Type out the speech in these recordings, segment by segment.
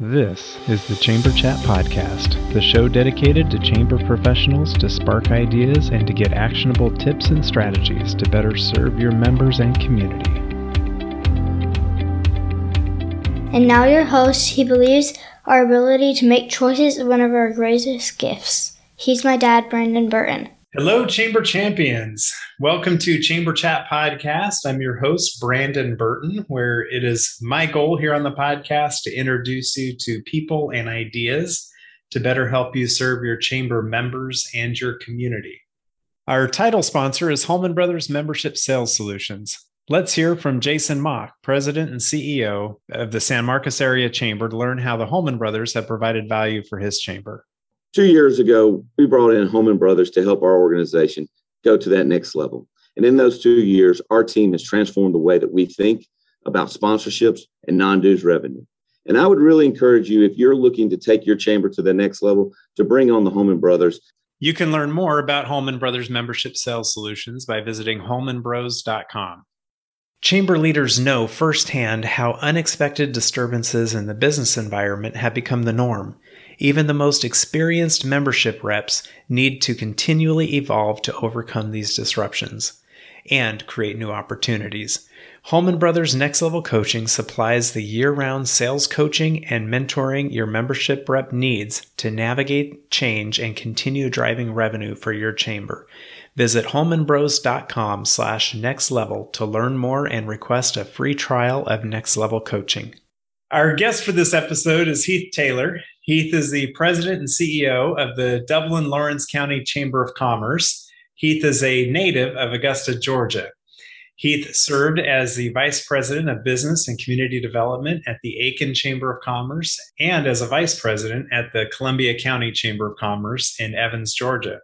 This is the Chamber Chat Podcast, the show dedicated to chamber professionals to spark ideas and to get actionable tips and strategies to better serve your members and community. And now, your host, he believes our ability to make choices is one of our greatest gifts. He's my dad, Brandon Burton. Hello, Chamber Champions. Welcome to Chamber Chat Podcast. I'm your host, Brandon Burton, where it is my goal here on the podcast to introduce you to people and ideas to better help you serve your chamber members and your community. Our title sponsor is Holman Brothers Membership Sales Solutions. Let's hear from Jason Mock, President and CEO of the San Marcos Area Chamber, to learn how the Holman Brothers have provided value for his chamber. Two years ago, we brought in Holman Brothers to help our organization go to that next level. And in those two years, our team has transformed the way that we think about sponsorships and non dues revenue. And I would really encourage you, if you're looking to take your chamber to the next level, to bring on the Holman Brothers. You can learn more about Holman Brothers membership sales solutions by visiting holmanbros.com. Chamber leaders know firsthand how unexpected disturbances in the business environment have become the norm. Even the most experienced membership reps need to continually evolve to overcome these disruptions and create new opportunities. Holman Brothers Next Level Coaching supplies the year round sales coaching and mentoring your membership rep needs to navigate change and continue driving revenue for your chamber. Visit holmanbros.com slash next level to learn more and request a free trial of Next Level Coaching. Our guest for this episode is Heath Taylor. Heath is the president and CEO of the Dublin Laurens County Chamber of Commerce. Heath is a native of Augusta, Georgia. Heath served as the vice president of business and community development at the Aiken Chamber of Commerce and as a vice president at the Columbia County Chamber of Commerce in Evans, Georgia.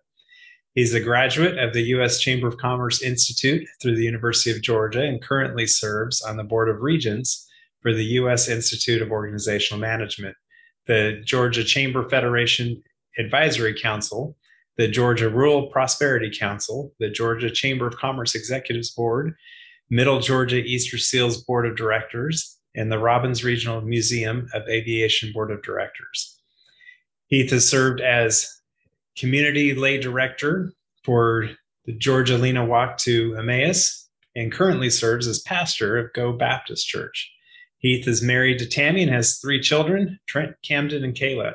He's a graduate of the U.S. Chamber of Commerce Institute through the University of Georgia and currently serves on the Board of Regents for the U.S. Institute of Organizational Management the Georgia Chamber Federation Advisory Council, the Georgia Rural Prosperity Council, the Georgia Chamber of Commerce Executives Board, Middle Georgia Easter Seals Board of Directors, and the Robins Regional Museum of Aviation Board of Directors. Heath has served as Community Lay Director for the Georgia Lena Walk to Emmaus and currently serves as pastor of Go Baptist Church. Heath is married to Tammy and has three children Trent, Camden, and Kayla.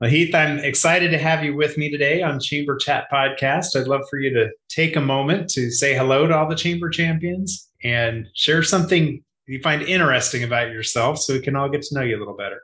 Well, Heath, I'm excited to have you with me today on Chamber Chat Podcast. I'd love for you to take a moment to say hello to all the Chamber champions and share something you find interesting about yourself so we can all get to know you a little better.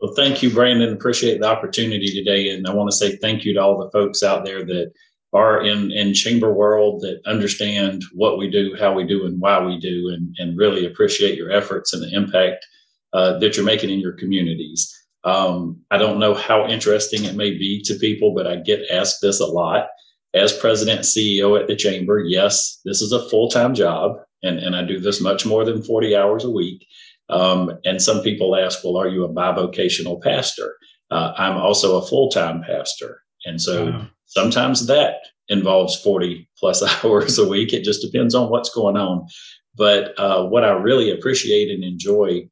Well, thank you, Brandon. Appreciate the opportunity today. And I want to say thank you to all the folks out there that are in in chamber world that understand what we do, how we do, and why we do, and and really appreciate your efforts and the impact uh, that you're making in your communities. Um, I don't know how interesting it may be to people, but I get asked this a lot. As president CEO at the chamber, yes, this is a full time job, and and I do this much more than forty hours a week. Um, and some people ask, well, are you a bivocational pastor? Uh, I'm also a full time pastor, and so. Wow Sometimes that involves 40 plus hours a week. It just depends on what's going on. But uh, what I really appreciate and enjoy,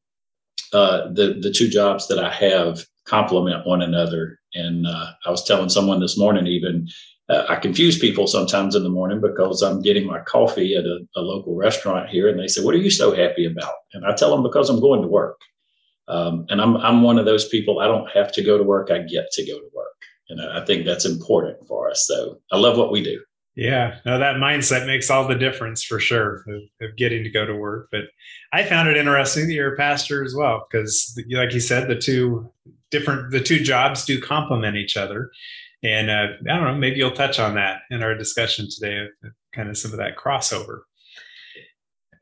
uh, the the two jobs that I have complement one another. And uh, I was telling someone this morning, even uh, I confuse people sometimes in the morning because I'm getting my coffee at a, a, local restaurant here, and they say, "What are you so happy about?" And I tell them because I'm going to work. Um, and I'm I'm one of those people. I don't have to go to work. I get to go to work and I think that's important for us. So I love what we do. Yeah, no, that mindset makes all the difference for sure of, of, getting to go to work. But I found it interesting that you're a pastor as well, because like you said, the two different the two jobs do complement each other. And uh, I don't know, maybe you'll touch on that in our discussion today, kind of some of that crossover.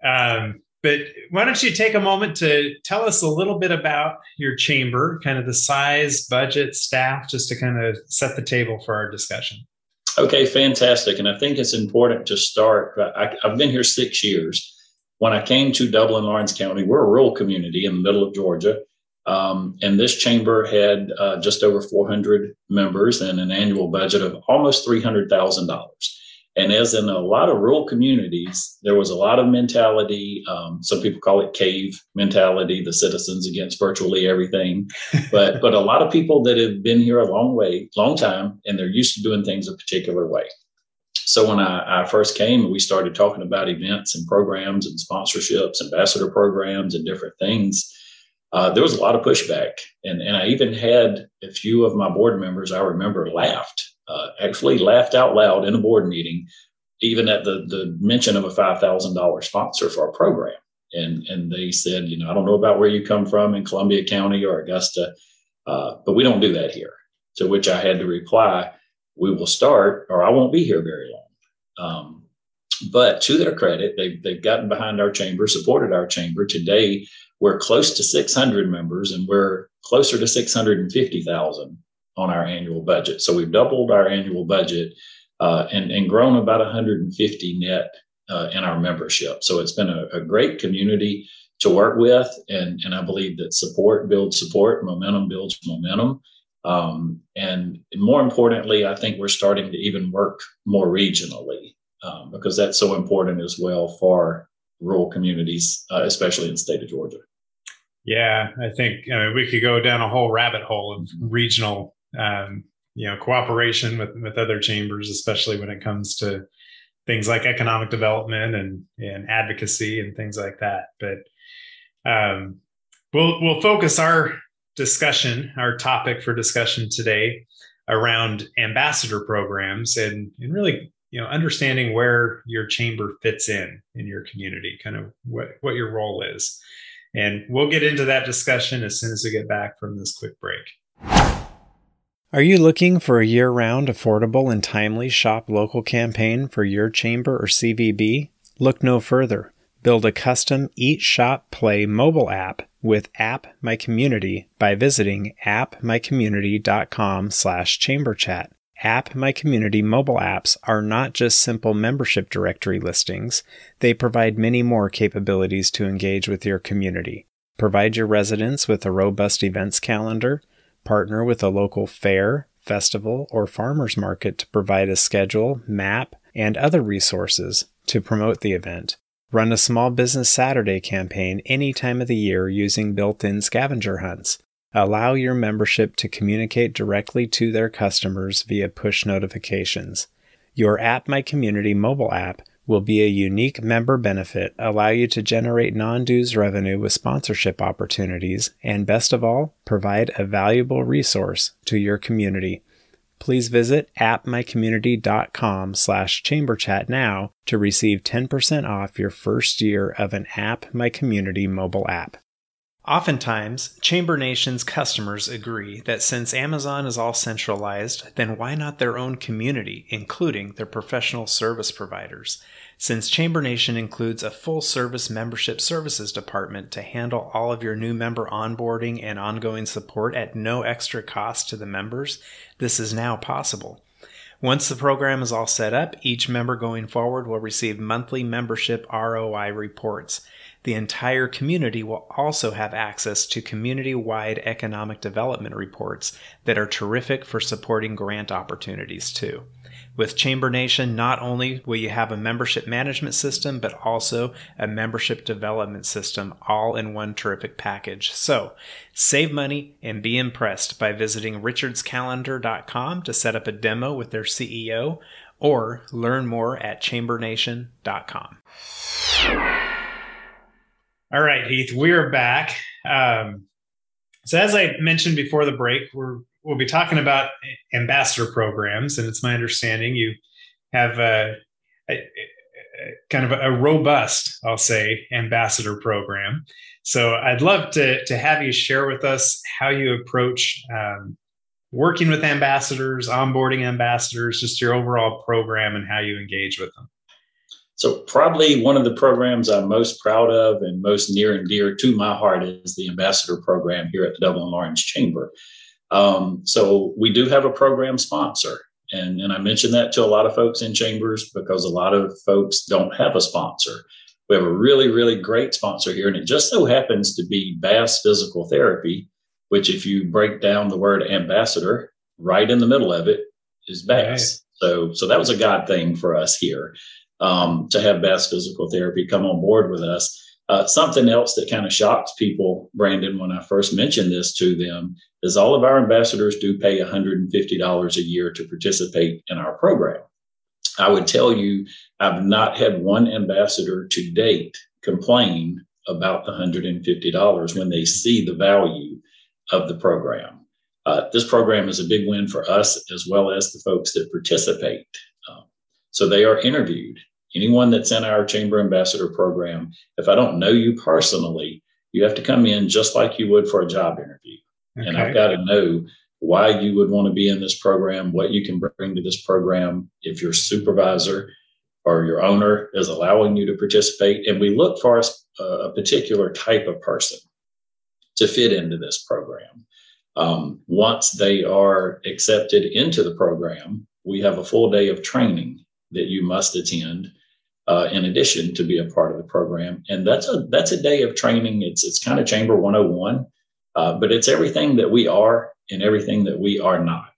Um, but why don't you take a moment to tell us a little bit about your chamber, kind of the size, budget, staff, just to kind of set the table for our discussion? Okay, fantastic. And I think it's important to start. I, have been here six years. When I came to Dublin, Laurens County, we're a rural community in the middle of Georgia. Um, and this chamber had uh, just over 400 members and an annual budget of almost $300,000. And as in a lot of rural communities, there was a lot of mentality. Um, some people call it cave mentality, the citizens against virtually everything. But but a lot of people that have been here a long way, long time, and they're used to doing things a particular way. So when I, I first came, we started talking about events and programs and sponsorships, ambassador programs, and different things. Uh, there was a lot of pushback, and and I even had a few of my board members I remember laughed uh, actually laughed out loud in a board meeting, even at the, the mention of a $5,000 sponsor for our program. And, and they said, you know, I don't know about where you come from in Columbia County or Augusta, uh, but we don't do that here. To which I had to reply, we will start, or I won't be here very long. Um, but to their credit, they've, they've gotten behind our chamber, supported our chamber. Today, we're close to 600 members and we're closer to 650,000 on our annual budget. So we've doubled our annual budget uh, and, and grown about 150 net uh, in our membership. So it's been a, a, great community to work with. And, and I believe that support builds support, momentum builds momentum. Um, and more importantly, I think we're starting to even work more regionally um, because that's so important as well for rural communities, uh, especially in the state of Georgia. Yeah, I think I mean, we could go down a whole rabbit hole of regional um, you know cooperation with with other chambers, especially when it comes to things like economic development and and advocacy and things like that. But um, we'll we'll focus our discussion, our topic for discussion today, around ambassador programs and and really you know understanding where your chamber fits in in your community, kind of what what your role is. And we'll get into that discussion as soon as we get back from this quick break. Are you looking for a year round, affordable, and timely shop local campaign for your chamber or CVB? Look no further. Build a custom Eat Shop Play mobile app with App My Community by visiting appmycommunity.com slash chamberchat. App My Community mobile apps are not just simple membership directory listings, they provide many more capabilities to engage with your community. Provide your residents with a robust events calendar, Partner with a local fair, festival, or farmers market to provide a schedule, map, and other resources to promote the event. Run a small business Saturday campaign any time of the year using built in scavenger hunts. Allow your membership to communicate directly to their customers via push notifications. Your App My Community mobile app will be a unique member benefit, allow you to generate non dues revenue with sponsorship opportunities, and best of all, provide a valuable resource to your community. Please visit appmycommunity.com slash chamberchat now to receive 10% off your first year of an App My Community mobile app. Oftentimes, Chamber Nation's customers agree that since Amazon is all centralized, then why not their own community, including their professional service providers? Since Chamber Nation includes a full service membership services department to handle all of your new member onboarding and ongoing support at no extra cost to the members, this is now possible. Once the program is all set up, each member going forward will receive monthly membership ROI reports. The entire community will also have access to community wide economic development reports that are terrific for supporting grant opportunities, too. With Chamber Nation, not only will you have a membership management system, but also a membership development system all in one terrific package. So save money and be impressed by visiting richardscalendar.com to set up a demo with their CEO or learn more at chambernation.com. All right, Heath, we're back. Um, so, as I mentioned before the break, we're we'll be talking about ambassador programs, and it's my understanding you have a, a, a kind of a robust, I'll say, ambassador program. So, I'd love to to have you share with us how you approach um, working with ambassadors, onboarding ambassadors, just your overall program, and how you engage with them. So, probably one of the programs I'm most proud of and most near and dear to my heart is the ambassador program here at the Dublin Laurens Chamber. Um, so, we do have a program sponsor. And, and I mentioned that to a lot of folks in chambers because a lot of folks don't have a sponsor. We have a really, really great sponsor here, and it just so happens to be Bass Physical Therapy, which, if you break down the word ambassador, right in the middle of it is Bass. So, so that was a God thing for us here um, to have Bass Physical Therapy come on board with us. Uh, something else that kind of shocked people, Brandon, when I first mentioned this to them, is all of our ambassadors do pay $150 a year to participate in our program. I would tell you, I've not had one ambassador to date complain about the $150 when they see the value of the program. Uh, this program is a big win for us as well as the folks that participate. So they are interviewed. Anyone that's in our Chamber Ambassador program, if I don't know you personally, you have to come in just like you would for a job interview. Okay. And I've got to know why you would want to be in this program, what you can bring to this program, if your supervisor or your owner is allowing you to participate. And we look for a, a particular type of person to fit into this program. Um, once they are accepted into the program, we have a full day of training that you must attend uh, in addition to be a part of the program. And that's a that's a day of training. It's it's kind of Chamber 101, uh, but it's everything that we are and everything that we are not.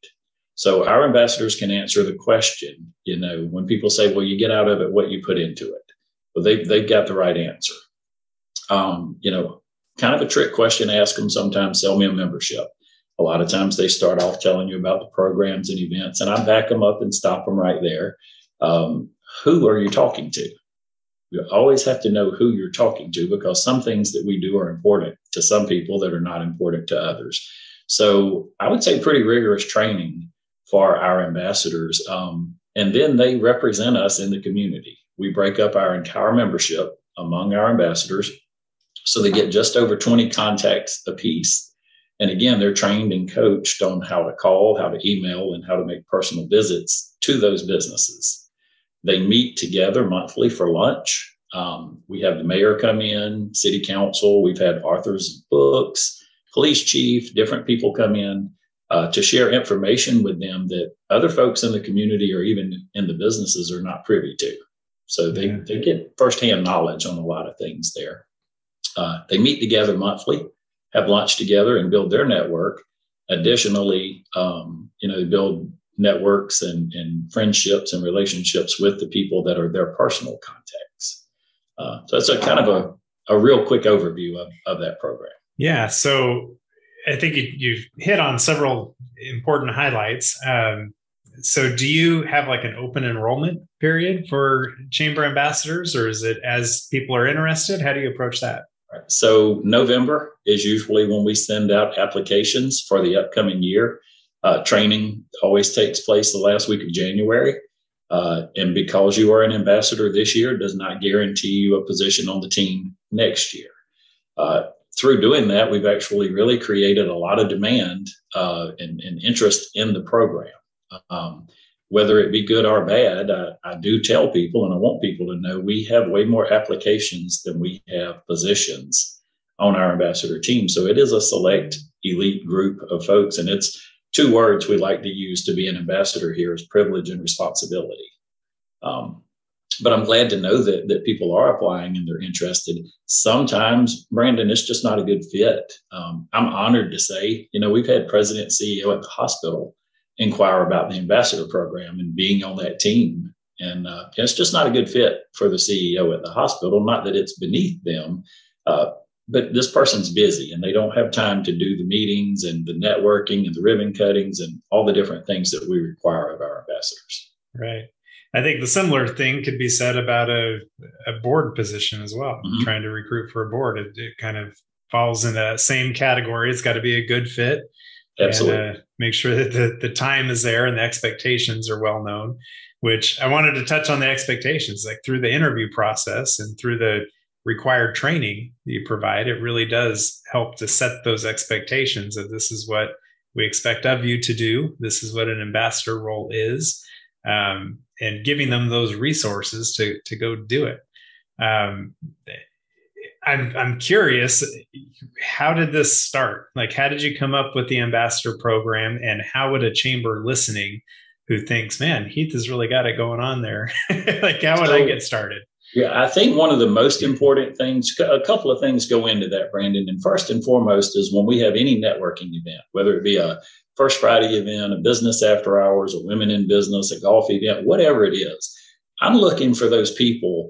So our ambassadors can answer the question. You know, when people say, "Well, you get out of it what you put into it," well, they they've got the right answer. Um, you know, kind of a trick question ask them sometimes. Sell me a membership. A lot of times they start off telling you about the programs and events, and I back them up and stop them right there. Um, who are you talking to? You always have to know who you're talking to because some things that we do are important to some people that are not important to others. So I would say pretty rigorous training for our ambassadors. Um, and then they represent us in the community. We break up our entire membership among our ambassadors. So they get just over 20 contacts apiece. And again, they're trained and coached on how to call, how to email, and how to make personal visits to those businesses. They meet together monthly for lunch. Um, we have the mayor come in, city council. We've had authors of books, police chief, different people come in uh, to share information with them that other folks in the community or even in the businesses are not privy to. So they, yeah. they get firsthand knowledge on a lot of things there. Uh, they meet together monthly, have lunch together, and build their network. Additionally, um, you know, they build networks and, and friendships and relationships with the people that are their personal contacts. Uh, so that's a kind of a, a real quick overview of, of that program. Yeah. So I think you, you've hit on several important highlights. Um, so do you have like an open enrollment period for chamber ambassadors or is it as people are interested? How do you approach that? So November is usually when we send out applications for the upcoming year. Uh, training always takes place the last week of January. Uh, and because you are an ambassador this year, does not guarantee you a position on the team next year. Uh, through doing that, we've actually really created a lot of demand uh, and, and, interest in the program. Um, whether it be good or bad, I, I, do tell people, and I want people to know, we have way more applications than we have positions on our ambassador team. So it is a select elite group of folks, and it's two words we like to use to be an ambassador here is privilege and responsibility. Um, but I'm glad to know that that people are applying and they're interested. Sometimes, Brandon, it's just not a good fit. Um, I'm honored to say, you know, we've had president CEO at the hospital inquire about the ambassador program and being on that team. And uh, it's just not a good fit for the CEO at the hospital. Not that it's beneath them, uh, but this person's busy and they don't have time to do the meetings and the networking and the ribbon cuttings and all the different things that we require of our ambassadors. Right. I think the similar thing could be said about a, a board position as well. Mm-hmm. Trying to recruit for a board, it, it, kind of falls in that same category. It's got to be a good fit. Absolutely. And, uh, make sure that the, the time is there and the expectations are well known, which I wanted to touch on the expectations, like through the interview process and through the required training you provide, it really does help to set those expectations that this is what we expect of you to do. This is what an ambassador role is, um, and giving them those resources to to go do it. Um, I'm I'm curious, how did this start? Like, how did you come up with the ambassador program, and how would a chamber listening, who thinks, "Man, Heath has really got it going on there," like, how would so, I get started? Yeah, I think one of the most important things, a couple of things go into that, Brandon. And first and foremost is when we have any networking event, whether it be a First Friday event, a business after hours, a women in business, a golf event, whatever it is, I'm looking for those people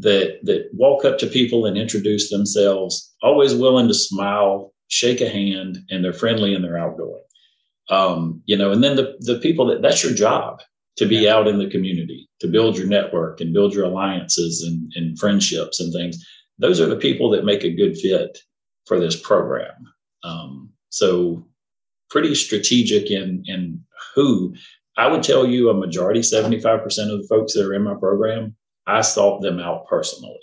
that that walk up to people and introduce themselves, always willing to smile, shake a hand, and they're friendly and they're outgoing. Um, you know, and then the the people that that's your job to be yeah. out in the community, to build your network and build your alliances and, and friendships and things. Those are the people that make a good fit for this program. Um, so pretty strategic in in who I would tell you a majority, 75% of the folks that are in my program, I sought them out personally.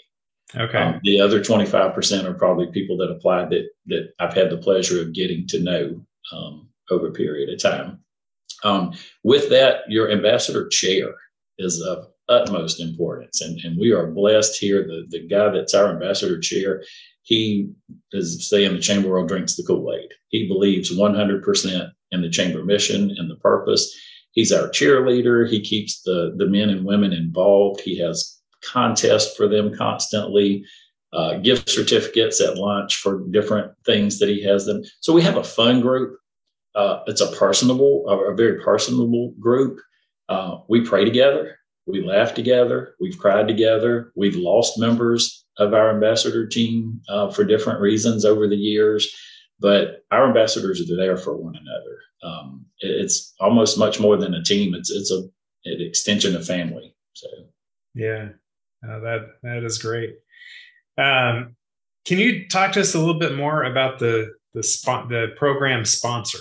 Okay. Um, the other 25% are probably people that applied that that I've had the pleasure of getting to know um, over a period of time. Um, with that, your ambassador chair is of utmost importance. And, and we are blessed here. The, the guy that's our ambassador chair, he is saying the chamber world drinks the Kool-Aid. He believes 100% in the chamber mission and the purpose. He's our cheerleader. He keeps the, the men and women involved. He has contests for them constantly, uh, gift certificates at lunch for different things that he has them. So we have a fun group uh, it's a personable, a, a very personable group. Uh, we pray together, we laugh together, we've cried together, we've lost members of our ambassador team uh, for different reasons over the years, but our ambassadors are there for one another. Um, it, it's almost much more than a team; it's it's a an extension of family. So, yeah, uh, that that is great. Um, can you talk to us a little bit more about the the spot the program sponsor?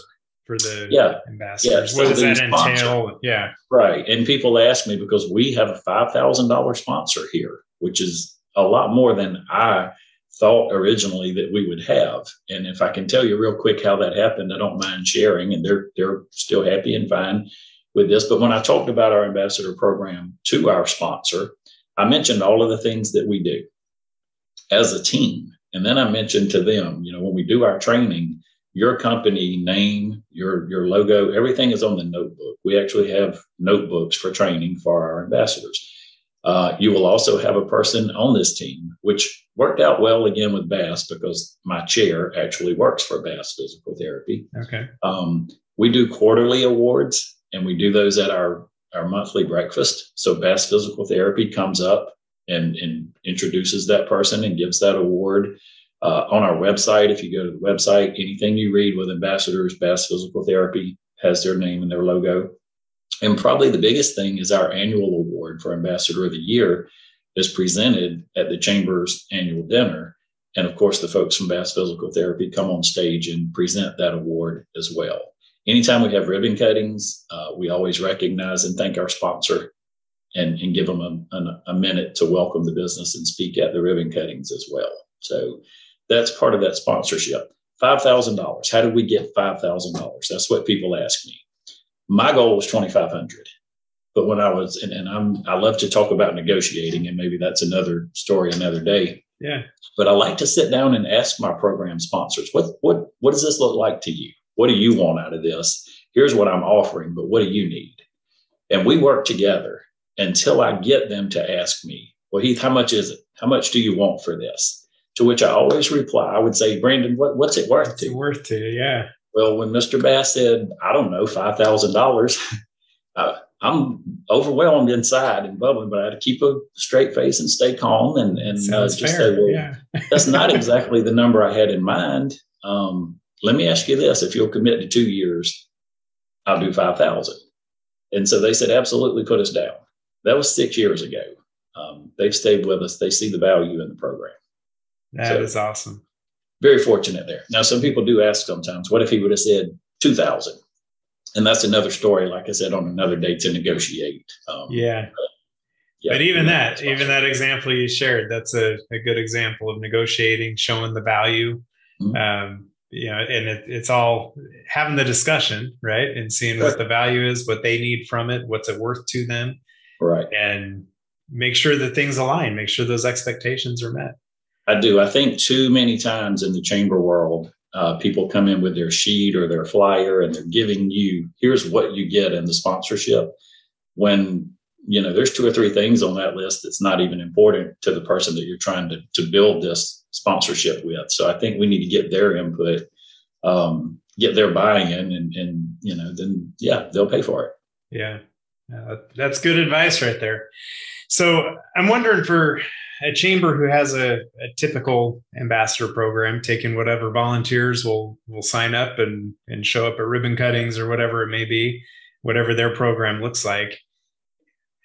For the yeah. ambassadors? Yeah. What does that entail? Yeah. Right. And people ask me because we have a $5,000 sponsor here, which is a lot more than I thought originally that we would have. And if I can tell you real quick how that happened, I don't mind sharing. And they're they're still happy and fine with this. But when I talked about our ambassador program to our sponsor, I mentioned all of the things that we do as a team. And then I mentioned to them, you know, when we do our training, your company name, your your logo, everything is on the notebook. We actually have notebooks for training for our ambassadors. Uh, you will also have a person on this team, which worked out well again with Bass because my chair actually works for Bass Physical Therapy. Okay. Um, we do quarterly awards, and we do those at our our monthly breakfast. So Bass Physical Therapy comes up and and introduces that person and gives that award uh, on our website. If you go to the website, anything you read with ambassadors, Bass Physical Therapy has their name and their logo. And probably the biggest thing is our annual award for Ambassador of the Year is presented at the Chamber's annual dinner. And of course, the folks from Bass Physical Therapy come on stage and present that award as well. Anytime we have ribbon cuttings, uh, we always recognize and thank our sponsor and, and give them a, a, a minute to welcome the business and speak at the ribbon cuttings as well. So that's part of that sponsorship. $5,000. How did we get $5,000? That's what people ask me. My goal was 2,500. But when I was, and, and I'm, I love to talk about negotiating, and maybe that's another story another day. Yeah. But I like to sit down and ask my program sponsors, what, what, what does this look like to you? What do you want out of this? Here's what I'm offering, but what do you need? And we work together until I get them to ask me, well, Heath, how much is it? How much do you want for this? To which I always reply, I would say, Brandon, what, what's it worth what's to? It worth to, yeah. Well, when Mr. Bass said, I don't know, five thousand dollars, I'm overwhelmed inside and bubbling, but I had to keep a straight face and stay calm and, and uh, just fair. say, well, yeah. that's not exactly the number I had in mind. Um, let me ask you this: if you'll commit to two years, I'll do five thousand. And so they said, absolutely, put us down. That was six years ago. Um, they've stayed with us. They see the value in the program. That so, is awesome. Very fortunate there. Now, some people do ask sometimes, what if he would have said 2000? And that's another story, like I said, on another day to negotiate. Um, yeah. But, yeah. But even that, even that example you shared, that's a, a good example of negotiating, showing the value. Mm-hmm. Um, you know, and it, it's all having the discussion, right? And seeing what the value is, what they need from it, what's it worth to them. Right. And make sure that things align, make sure those expectations are met. I do. I think too many times in the chamber world, uh, people come in with their sheet or their flyer and they're giving you, here's what you get in the sponsorship. When you know, there's two or three things on that list that's not even important to the person that you're trying to, to build this sponsorship with. So I think we need to get their input, um, get their buy-in and, and, you know, then yeah, they'll pay for it. Yeah. Uh, that's good advice right there. So I'm wondering for a chamber who has a, a, typical ambassador program, taking whatever volunteers will will sign up and and show up at ribbon cuttings or whatever it may be, whatever their program looks like.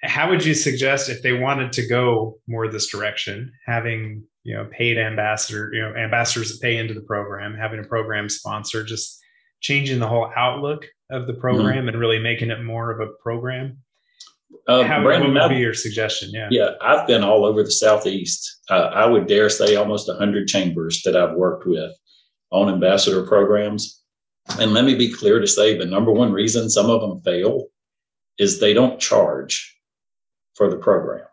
How would you suggest if they wanted to go more this direction, having you know paid ambassador, you know ambassadors that pay into the program, having a program sponsor, just changing the whole outlook of the program mm-hmm. and really making it more of a program? Uh, How, Brandon, what would be your suggestion? Yeah. Yeah. I've been all over the Southeast. Uh, I would dare say almost 100 chambers that I've worked with on ambassador programs. And let me be clear to say the number one reason some of them fail is they don't charge for the program.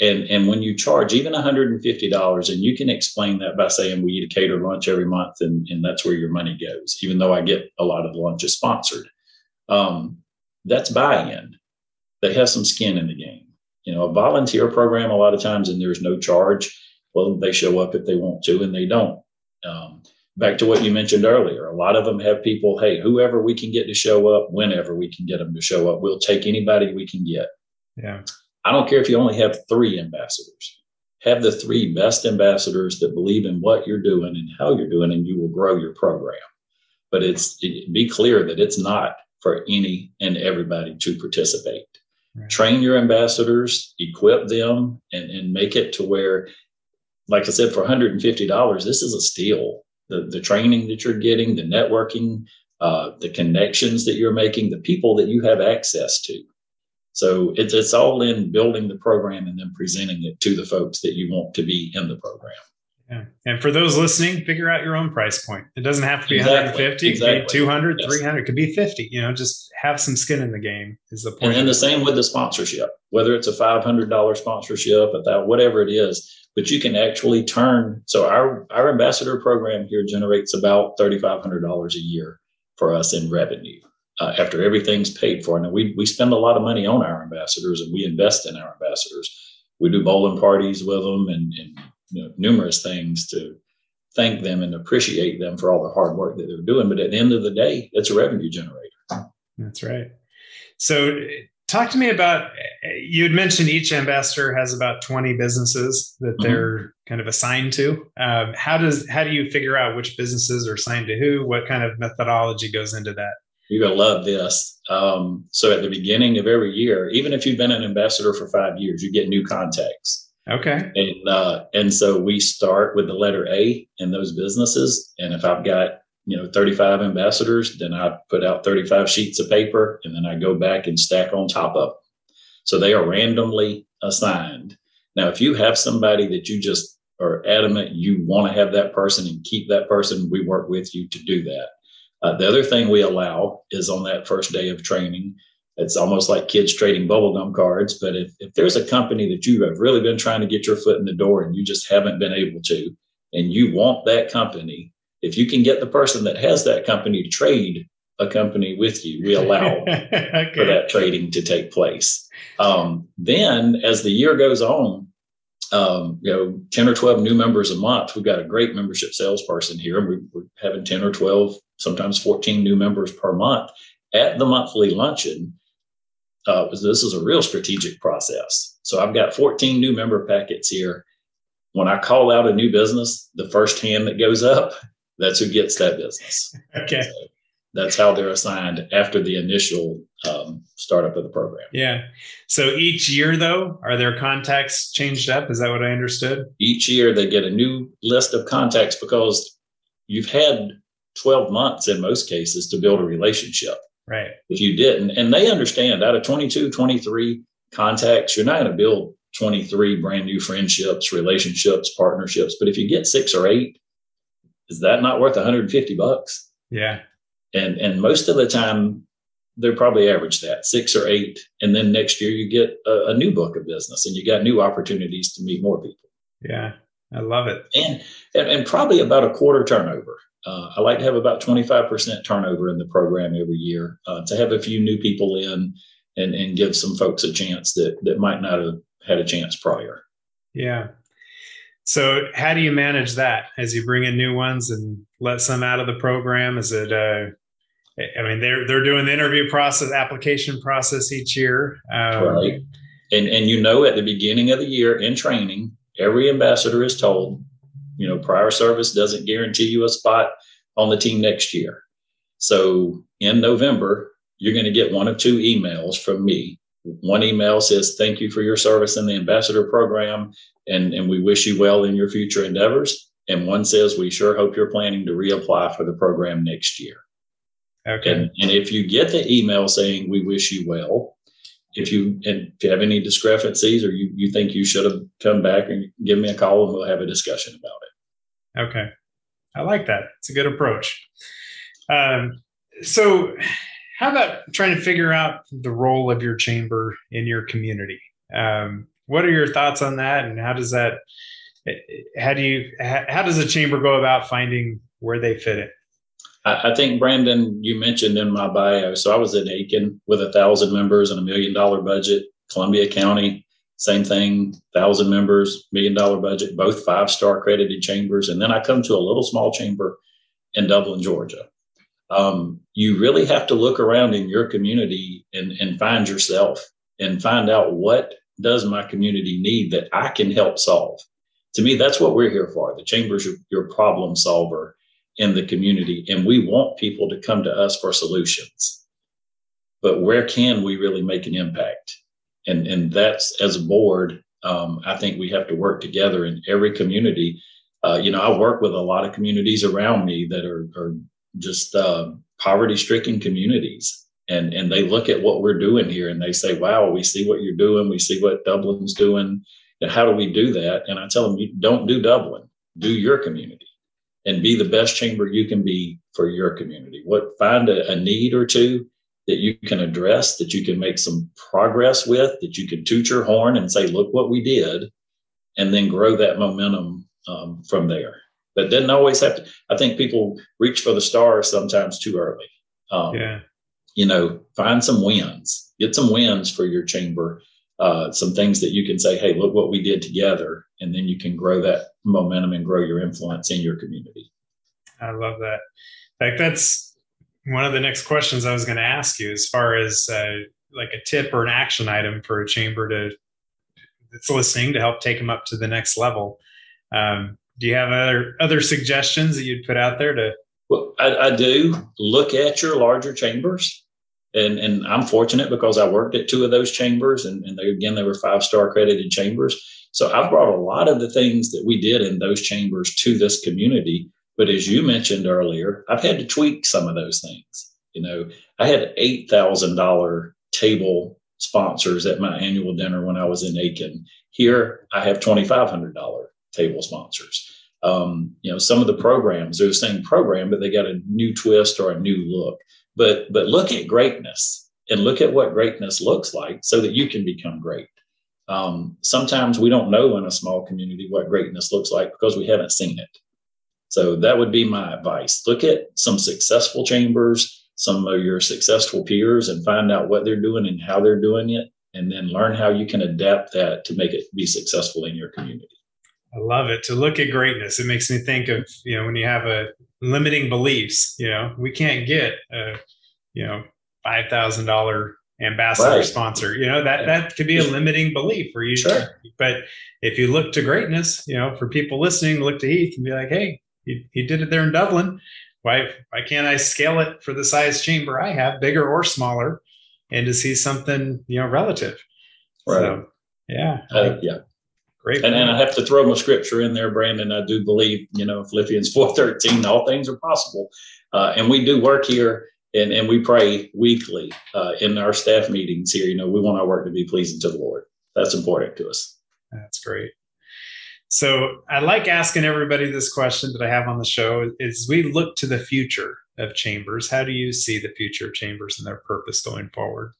And, and when you charge even $150, and you can explain that by saying we eat a catered lunch every month and, and that's where your money goes, even though I get a lot of the lunches sponsored. Um, that's buy they have some skin in the game. You know, a volunteer program, a lot of times, and there's no charge. Well, they show up if they want to, and they don't. Um, back to what you mentioned earlier, a lot of them have people, hey, whoever we can get to show up, whenever we can get them to show up, we'll take anybody we can get. Yeah. I don't care if you only have three ambassadors. Have the three best ambassadors that believe in what you're doing and how you're doing, and you will grow your program. But it's it, be clear that it's not for any and everybody to participate. Right. Train your ambassadors, equip them, and, and make it to where, like I said, for $150, this is a steal. The, the training that you're getting, the networking, uh, the connections that you're making, the people that you have access to. So it's, it's all in building the program and then presenting it to the folks that you want to be in the program. Yeah. And for those listening, figure out your own price point. It doesn't have to be exactly. 150, exactly. it could be 200, yes. 300, it could be 50. You know, just have some skin in the game is the point. And, the same with the sponsorship, whether it's a $500 sponsorship, that whatever it is, but you can actually turn. So our, our ambassador program here generates about $3,500 a year for us in revenue. Uh, after everything's paid for. Now we we spend a lot of money on our ambassadors and we invest in our ambassadors. We do bowling parties with them and, and you know, numerous things to thank them and appreciate them for all the hard work that they're doing. But at the end of the day, it's a revenue generator. That's right. So, talk to me about you had mentioned each ambassador has about 20 businesses that mm-hmm. they're mm-hmm. kind of assigned to. Um, how does how do you figure out which businesses are assigned to who? What kind of methodology goes into that? You're gonna love this. Um, so at the beginning of every year, even if you've been an ambassador for five years, you get new contacts. Okay. And uh, and so we start with the letter A in those businesses. And if I've got you know 35 ambassadors, then I put out 35 sheets of paper, and then I go back and stack on top of them. So they are randomly assigned. Now, if you have somebody that you just are adamant you want to have that person and keep that person, we work with you to do that. Uh, the other thing we allow is on that first day of training it's almost like kids trading bubblegum cards. But if, if there's a company that you have really been trying to get your foot in the door and you just haven't been able to, and you want that company, if you can get the person that has that company to trade a company with you, we allow okay. for that trading to take place. Um, then as the year goes on, um, you know, 10 or 12 new members a month. We've got a great membership salesperson here, and we're having 10 or 12, sometimes 14 new members per month at the monthly luncheon uh, this is a real strategic process. So I've got 14 new member packets here. When I call out a new business, the first hand that goes up, that's who gets that business. Okay. So that's how they're assigned after the initial um, startup of the program. Yeah. So each year, though, are their contacts changed up? Is that what I understood? Each year, they get a new list of contacts because you've had 12 months in most cases to build a relationship. Right. If you didn't, and they understand out of 22, 23 contacts, you're not going to build 23 brand new friendships, relationships, partnerships. But if you get six or eight, is that not worth 150 bucks? Yeah. And and most of the time, they're probably average that six or eight, and then next year you get a, a new book of business, and you got new opportunities to meet more people. Yeah, I love it. And and, and probably about a quarter turnover. Uh, I like to have about 25% turnover in the program every year uh, to have a few new people in and, and give some folks a chance that, that might not have had a chance prior. Yeah. So how do you manage that as you bring in new ones and let some out of the program? Is it, uh, I mean, they're, they're doing the interview process, application process each year. Um, right. And, and you know, at the beginning of the year in training, every ambassador is told, you know, prior service doesn't guarantee you a spot on the team next year. So in November, you're going to get one of two emails from me. One email says, Thank you for your service in the ambassador program, and, and we wish you well in your future endeavors. And one says, We sure hope you're planning to reapply for the program next year. Okay. And, and if you get the email saying, We wish you well, if you and if you have any discrepancies or you, you think you should have come back and give me a call and we'll have a discussion about it. Okay. I like that. It's a good approach. Um, so how about trying to figure out the role of your chamber in your community? Um, what are your thoughts on that, and how does that? How do you? How does a chamber go about finding where they fit it? I think Brandon, you mentioned in my bio. So I was at Aiken with a thousand members and a million dollar budget. Columbia County, same thing, thousand members, million dollar budget, both five star accredited chambers. And then I come to a little small chamber in Dublin, Georgia um, you really have to look around in your community and, and find yourself and find out what does my community need that I can help solve. To me, that's what we're here for. The chamber's your, your problem solver in the community, and we want people to come to us for solutions. But where can we really make an impact? And and that's as a board, um, I think we have to work together in every community. Uh, you know, I work with a lot of communities around me that are, are just uh, poverty stricken communities. And, and they look at what we're doing here and they say, wow, we see what you're doing. We see what Dublin's doing. And how do we do that? And I tell them, you don't do Dublin, do your community and be the best chamber you can be for your community. What find a, a need or two that you can address, that you can make some progress with, that you can toot your horn and say, look what we did, and then grow that momentum um, from there. But doesn't always have to. I think people reach for the stars sometimes too early. Um, yeah. You know, find some wins, get some wins for your chamber, uh, some things that you can say, hey, look what we did together. And then you can grow that momentum and grow your influence in your community. I love that. Like, that's one of the next questions I was going to ask you as far as uh, like a tip or an action item for a chamber to that's listening to help take them up to the next level. Um, do you have other other suggestions that you'd put out there to? Well, I, I do look at your larger chambers, and and I'm fortunate because I worked at two of those chambers, and, and they, again they were five star accredited chambers. So I've brought a lot of the things that we did in those chambers to this community. But as you mentioned earlier, I've had to tweak some of those things. You know, I had eight thousand dollar table sponsors at my annual dinner when I was in Aiken. Here, I have twenty five hundred dollar table sponsors. Um, you know, some of the programs they're the same program, but they got a new twist or a new look. But but look at greatness and look at what greatness looks like, so that you can become great. Um, sometimes we don't know in a small community what greatness looks like because we haven't seen it. So that would be my advice. Look at some successful chambers, some of your successful peers, and find out what they're doing and how they're doing it, and then learn how you can adapt that to make it be successful in your community. I love it. To look at greatness, it makes me think of you know when you have a limiting beliefs. You know, we can't get a you know five thousand dollar ambassador right. sponsor. You know that that could be a limiting belief for you. Sure. But if you look to greatness, you know, for people listening, look to Heath and be like, hey, he, he did it there in Dublin. Why why can't I scale it for the size chamber I have, bigger or smaller, and to see something you know relative? Right. So, yeah. Uh, yeah. Great. And then I have to throw my scripture in there, Brandon. I do believe, you know, Philippians 4.13, all things are possible. Uh, and we do work here and, and we pray weekly uh, in our staff meetings here. You know, we want our work to be pleasing to the Lord. That's important to us. That's great. So I like asking everybody this question that I have on the show is we look to the future of chambers. How do you see the future of chambers and their purpose going forward?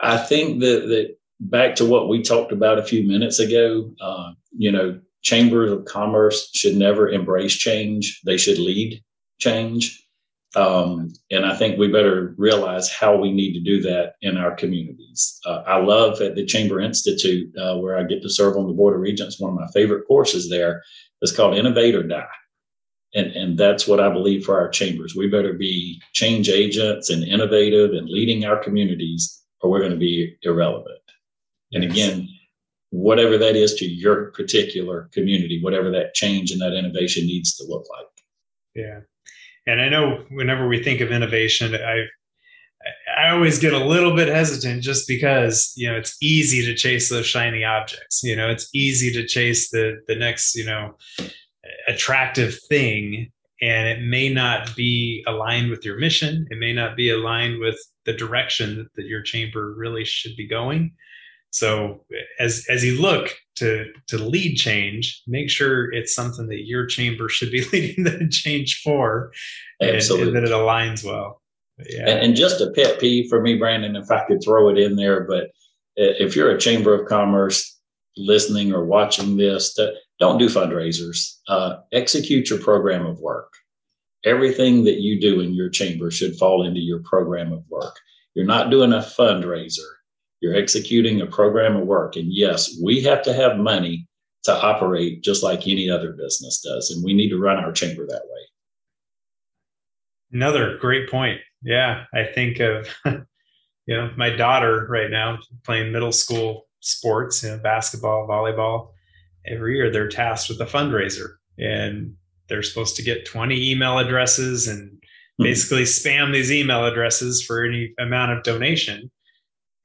I think that, that back to what we talked about a few minutes ago, uh, you know, chambers of commerce should never embrace change. They should lead change. Um, and I think we better realize how we need to do that in our communities. Uh, I love at the Chamber Institute, uh, where I get to serve on the Board of Regents, one of my favorite courses there is called Innovate or Die. And, and that's what I believe for our chambers. We better be change agents and innovative and leading our communities, or we're going to be irrelevant. And again, whatever that is to your particular community, whatever that change and that innovation needs to look like. Yeah. And I know whenever we think of innovation, I I always get a little bit hesitant just because, you know, it's easy to chase those shiny objects. You know, it's easy to chase the the next, you know, attractive thing and it may not be aligned with your mission. It may not be aligned with the direction that, that your chamber really should be going. So as as you look to to lead change, make sure it's something that your chamber should be leading the change for, and, and that it aligns well. Yeah. And, and, just a pet peeve for me, Brandon, if I could throw it in there, but if you're a chamber of commerce listening or watching this, don't do fundraisers. Uh, execute your program of work. Everything that you do in your chamber should fall into your program of work. You're not doing a fundraiser you're executing a program of work. And yes, we have to have money to operate just like any other business does. And we need to run our chamber that way. Another great point. Yeah. I think of, you know, my daughter right now playing middle school sports, you know, basketball, volleyball. Every year they're tasked with a fundraiser and they're supposed to get 20 email addresses and hmm. basically spam these email addresses for any amount of donation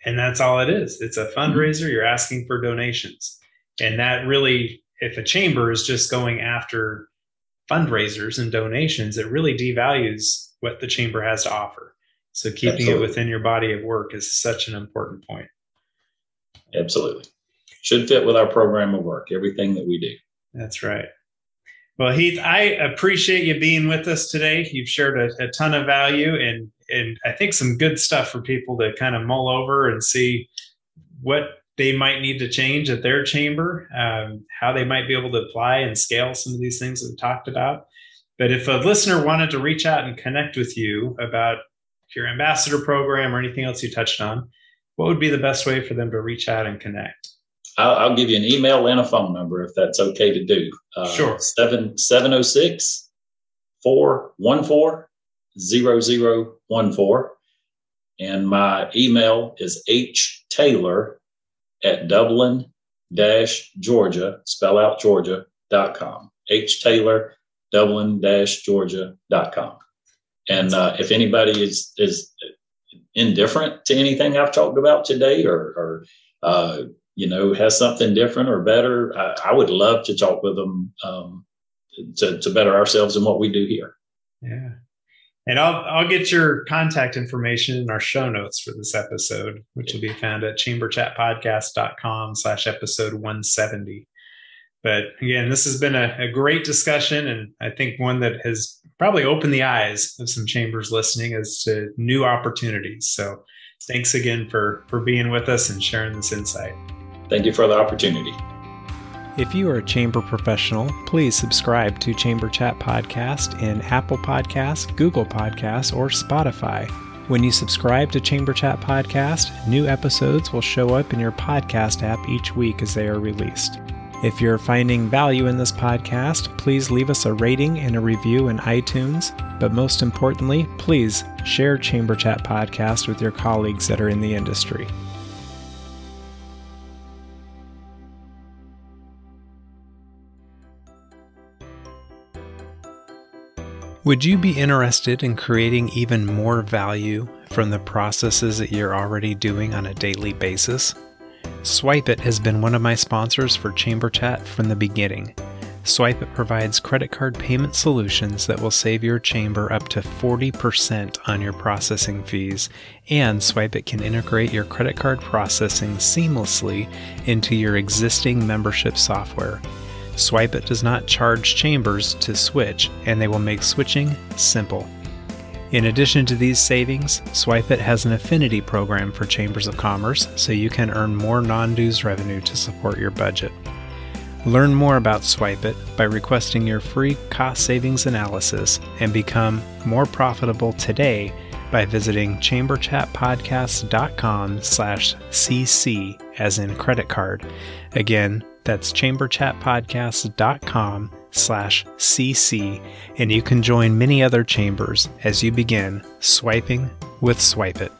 and that's all it is. It's a mm-hmm. fundraiser you're asking for donations. And that really if a chamber is just going after fundraisers and donations it really devalues what the chamber has to offer. So keeping absolutely. it within your body of work is such an important point. Absolutely. Should fit with our program of work everything that we do. That's right well heath i appreciate you being with us today you've shared a, a ton of value and and I think some good stuff for people to kind of mull over and see what they might need to change at their chamber, um, how they might be able to apply and scale some of these things that we've talked about. But if a listener wanted to reach out and connect with you about your ambassador program or anything else you touched on, what would be the best way for them to reach out and connect? I'll, I'll give you an email and a phone number if that's okay to do. Uh, sure. 7, 706 414 0014. And my email is htaylor at dublin dash Georgia, spell out Georgia.com. htaylor, dublin Georgia.com. And uh, if anybody is, is indifferent to anything I've talked about today or, or uh, you know, has something different or better, I, I would love to talk with them um, to, to better ourselves and what we do here. Yeah. And I'll I'll get your contact information in our show notes for this episode, which will be found at chamberchatpodcast.com slash episode 170. But again, this has been a, a, great discussion and I think one that has probably opened the eyes of some chambers listening as to new opportunities. So thanks again for for being with us and sharing this insight. Thank you for the opportunity. If you are a chamber professional, please subscribe to Chamber Chat Podcast in Apple Podcasts, Google Podcasts, or Spotify. When you subscribe to Chamber Chat Podcast, new episodes will show up in your podcast app each week as they are released. If you're finding value in this podcast, please leave us a rating and a review in iTunes. But most importantly, please share Chamber Chat Podcast with your colleagues that are in the industry. Would you be interested in creating even more value from the processes that you're already doing on a daily basis? SwipeIt has been one of my sponsors for Chamber Chat from the beginning. SwipeIt provides credit card payment solutions that will save your chamber up to 40% on your processing fees, and SwipeIt can integrate your credit card processing seamlessly into your existing membership software. SwipeIt does not charge chambers to switch, and they will make switching simple. In addition to these savings, SwipeIt has an affinity program for chambers of commerce so you can earn more non dues revenue to support your budget. Learn more about SwipeIt by requesting your free cost savings analysis and become more profitable today by visiting chamberchatpodcast.com slash cc as in credit card. Again, that's chamberchatpodcast.com slash cc and you can join many other chambers as you begin swiping with Swipe It.